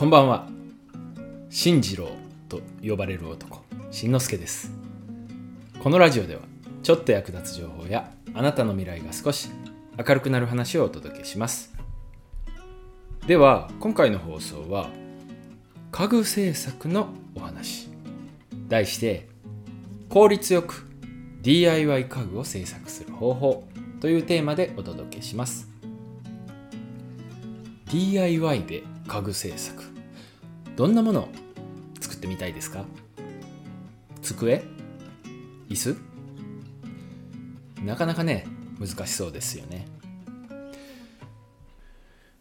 こんばんは。進次郎と呼ばれる男しんのすけです。このラジオではちょっと役立つ情報やあなたの未来が少し明るくなる話をお届けします。では今回の放送は家具製作のお話。題して効率よく DIY 家具を製作する方法。というテーマでお届けします。DIY で家具製作。どんなものを作ってみたいですか？机？椅子？なかなかね難しそうですよね。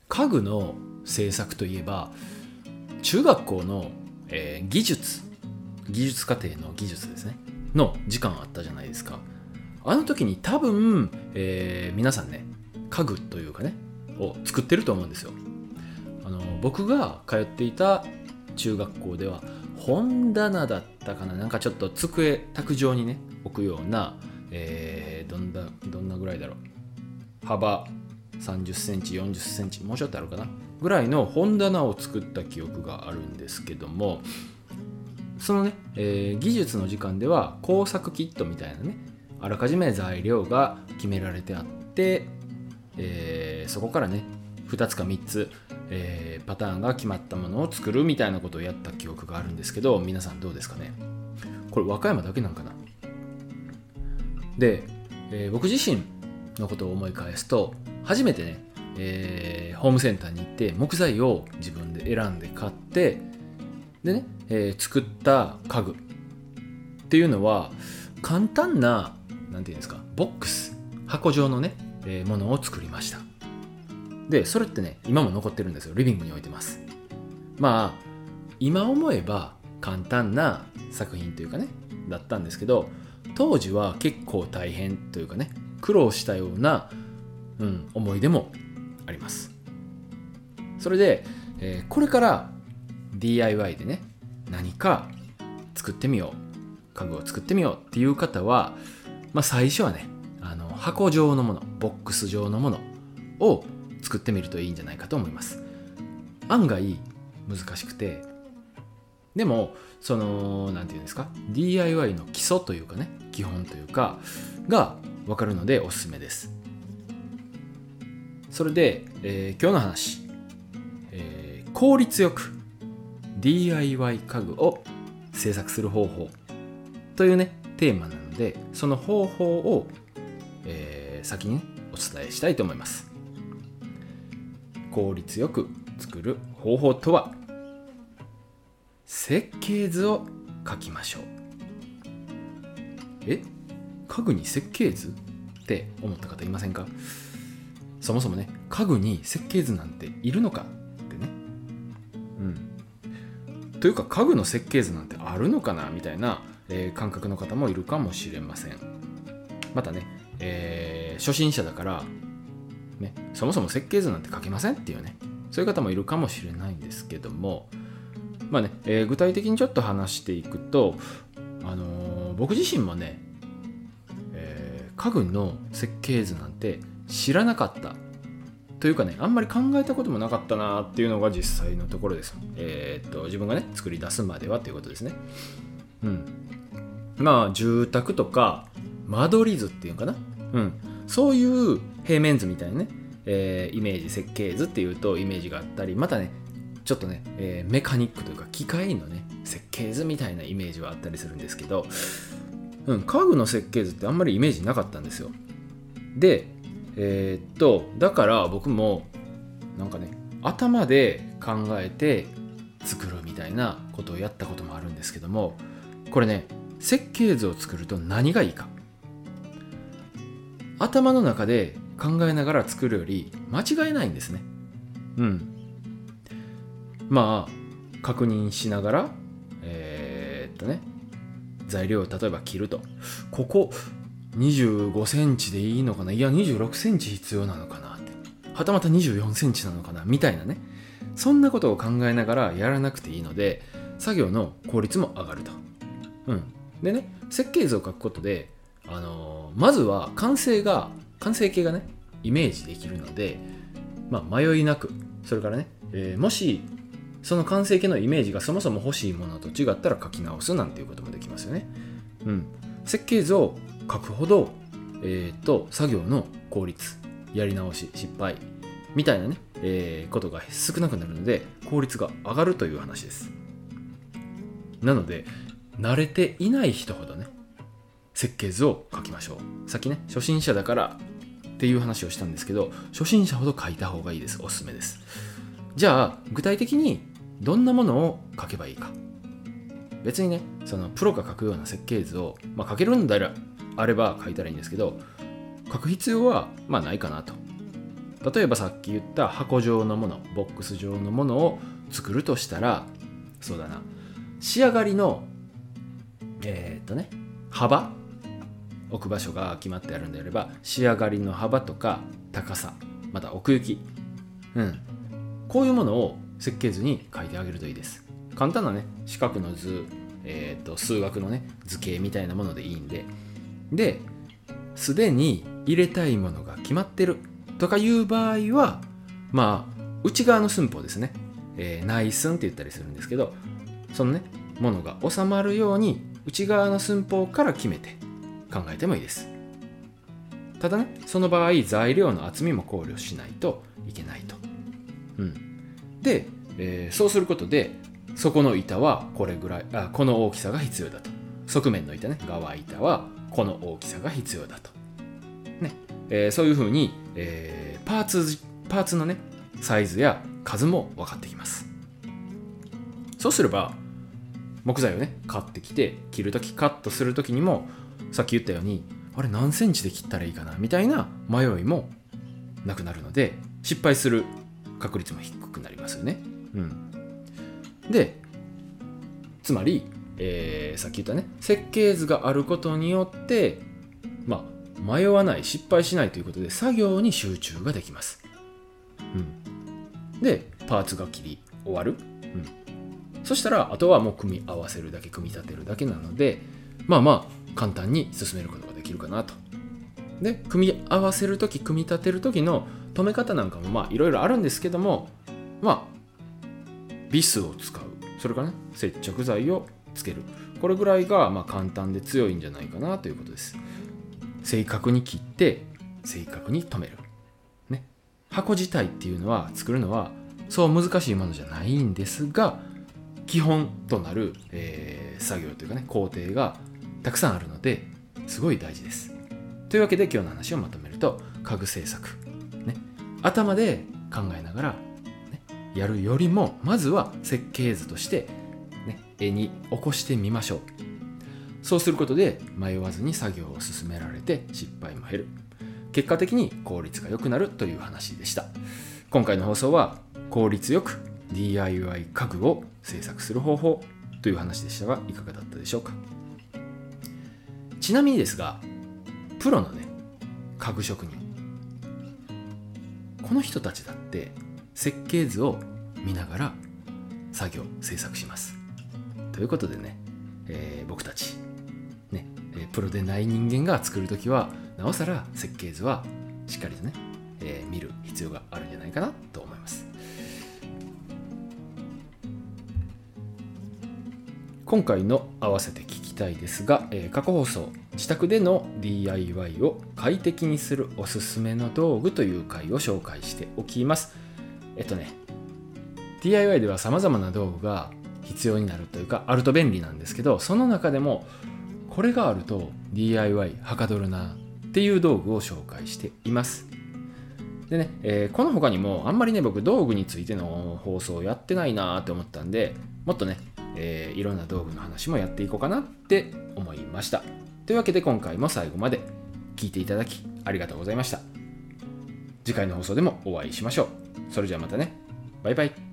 家具の製作といえば中学校の、えー、技術。技術課程の技術ですね。の時間あったじゃないですか。あの時に多分、えー、皆さんね家具というかねを作ってると思うんですよ。僕が通っていた中学校では本棚だったかな。なんかちょっと机卓上にね置くような、えー、どんなどんなぐらいだろう。幅30センチ40センチもうちょっとあるかな。ぐらいの本棚を作った記憶があるんですけどもそのね、えー、技術の時間では工作キットみたいなねあらかじめ材料が決められてあって、えー、そこからね2つか3つ、えー、パターンが決まったものを作るみたいなことをやった記憶があるんですけど皆さんどうですかね？これ和歌山だけなんかな？で、えー、僕自身のことを思い返すと初めてね、えー、ホームセンターに行って木材を自分で選んで買ってでね、えー、作った家具っていうのは簡単な何て言うんですかボックス箱状のね、えー、ものを作りました。でそれってね今も残ってるんですよ。リビングに置いてます。まあ今思えば簡単な作品というかねだったんですけど当時は結構大変というかね苦労したような、うん、思い出もあります。それで、えー、これから DIY でね何か作ってみよう家具を作ってみようっていう方は、まあ、最初はねあの箱状のものボックス状のものを作ってみるといいんじゃないかと思います。案外難しくてでもその何て言うんですか？DIY の基礎というかね基本というかが分かるのでおすすめです。それで、えー、今日の話、えー、効率よく DIY 家具を制作する方法というねテーマなのでその方法を、えー、先に、ね、お伝えしたいと思います。効率よく作る方法とは？設計図を書きましょう。え？家具に設計図って思った方いませんか？そもそもね家具に設計図なんているのかってね。うん。というか家具の設計図なんてあるのかなみたいな、えー、感覚の方もいるかもしれません。またね、えー、初心者だからね、そもそも設計図なんて書けませんっていうねそういう方もいるかもしれないんですけどもまあね、えー、具体的にちょっと話していくと、あのー、僕自身もねえ家具の設計図なんて知らなかったというかねあんまり考えたこともなかったなっていうのが実際のところです。え、っと自分がね作り出すまではということですね。うん。まあ住宅とか間取り図っていうかな。うん。そういう平面図みたいなね、えー、イメージ設計図っていうとイメージがあったりまたねちょっとね、えー、メカニックというか機械のね設計図みたいなイメージはあったりするんですけどうん、家具の設計図ってあんまりイメージなかったんですよ。で、えー、っと、だから僕も、なんかね、頭で考えて作るみたいなことをやったこともあるんですけども、これね、設計図を作ると何がいいか。頭の中で考えながら作るより間違えないんですね。うん。まあ、確認しながら、えー、っとね、材料を例えば切るとここ25センチでいいのかな？いや26センチ必要なのかなってはたまた24センチなのかな？みたいなねそんなことを考えながらやらなくていいので作業の効率も上がると。うん、でね設計図を書くことで、あのまずは完成が完成形がねイメージできるので、まあ、迷いなくそれからね、えー、もしその完成形のイメージがそもそも欲しいものと違ったら書き直すなんていうこともできますよね。うん、設計図を書くほど、えーと、作業の効率やり直し失敗みたいなね、えー、ことが少なくなるので効率が上がるという話です。なので慣れていない人ほどね設計図を書きましょう。さっきね初心者だからっていう話をしたんですけど初心者ほど書いた方がいいです。おすすめです。じゃあ具体的にどんなものを書けばいいか。別にねそのプロが書くような設計図を、まあ、書けるんであれば書いたらいいんですけど書く必要はまあないかなと。例えばさっき言った箱状のものボックス状のものを作るとしたらそうだな。仕上がりのえー、っとね幅置く場所が決まってあるんであれば仕上がりの幅とか高さまた奥行きうん。こういうものを設計図に書いてあげるといいです。簡単なね四角の図、えーと、数学のね図形みたいなものでいいんで。ですでに入れたいものが決まってるとかいう場合はまあ内側の寸法ですね、えー、内寸って言ったりするんですけどそのねものが収まるように内側の寸法から決めて考えてもいいです。ただねその場合材料の厚みも考慮しないといけないと、うん、で、えー、そうすることでそこの板はこれぐらいあこの大きさが必要だと。側面の板ね側板はこの大きさが必要だと、ね。えー、そういうふうに、えー、パーツパーツのねサイズや数も分かってきます。そうすれば木材をね買ってきて切るときカットするときにもさっき言ったようにあれ何センチで切ったらいいかなみたいな迷いもなくなるので失敗する確率も低くなりますよね。うん、でつまり、えー、さっき言ったね設計図があることによってまあ迷わない失敗しないということで作業に集中ができます。うん、でパーツが切り終わる、うん、そしたらあとはもう組み合わせるだけ組み立てるだけなのでまあまあ簡単に進めることができるかなと。で組み合わせる時組み立てる時の止め方なんかもまあいろいろあるんですけどもまあビスを使う。それからね接着剤をつける。これぐらいがま簡単で強いんじゃないかなということです。正確に切って正確に止める。ね。箱自体っていうのは作るのはそう難しいものじゃないんですが基本となる、えー、作業というかね工程がたくさんあるのですごい大事です。というわけで今日の話をまとめると家具製作、ね、頭で考えながら、ね、やるよりもまずは設計図として、ね、絵に起こしてみましょう。そうすることで迷わずに作業を進められて失敗も減る。結果的に効率が良くなるという話でした。今回の放送は効率よく DIY 家具を制作する方法という話でしたがいかがだったでしょうか？ちなみにですがプロのね家具職人。この人たちだって設計図を見ながら作業制作します。ということでね、えー、僕たちね、えプロでない人間が作る時はなおさら設計図はしっかりとね、えー、見る必要があるんじゃないかなと思います。今回の合わせて聞たいですが、えー、過去放送自宅での DIY を快適にするおすすめの道具という回を紹介しておきます。えっとね DIY では様々な道具が必要になるというかあると便利なんですけどその中でもこれがあると DIY はかどるなっていう道具を紹介しています。でね、えー、この他にもあんまりね僕道具についての放送をやってないなーって思ったんでもっとねえー、いろんな道具の話もやっていこうかなって思いました。というわけで今回も最後まで聞いていただきありがとうございました。次回の放送でもお会いしましょう。それじゃあまたね。バイバイ。